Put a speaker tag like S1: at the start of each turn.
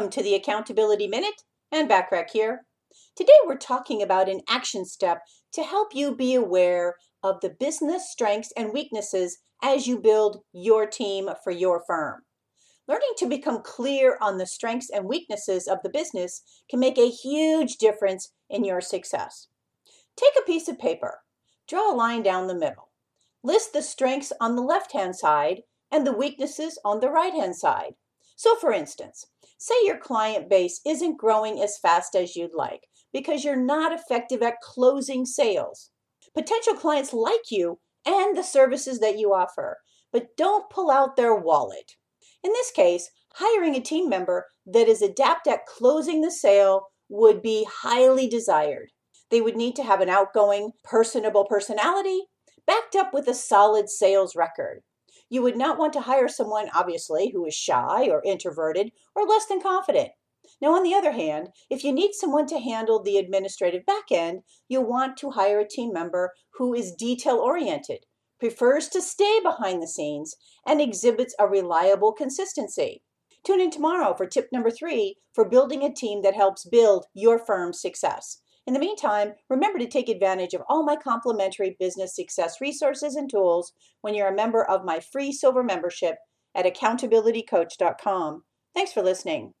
S1: Welcome to the Accountability Minute Ann Bachrach here. Today we're talking about an action step to help you be aware of the business strengths and weaknesses as you build your team for your firm. Learning to become clear on the strengths and weaknesses of the business can make a huge difference in your success. Take a piece of paper, draw a line down the middle. List the strengths on the left hand side and the weaknesses on the right hand side. So, for instance, say your client base isn't growing as fast as you'd like because you're not effective at closing sales. Potential clients like you and the services that you offer, but don't pull out their wallet. In this case, hiring a team member that is adept at closing the sale would be highly desired. They would need to have an outgoing, personable personality backed up with a solid sales record. You would not want to hire someone, obviously, who is shy or introverted or less than confident. Now, on the other hand, if you need someone to handle the administrative back end, you'll want to hire a team member who is detail oriented, prefers to stay behind the scenes, and exhibits a reliable consistency. Tune in tomorrow for tip number three for building a team that helps build your firm's success. In the meantime, remember to take advantage of all my complimentary business success resources and tools when you're a member of my free silver membership at accountabilitycoach.com. Thanks for listening.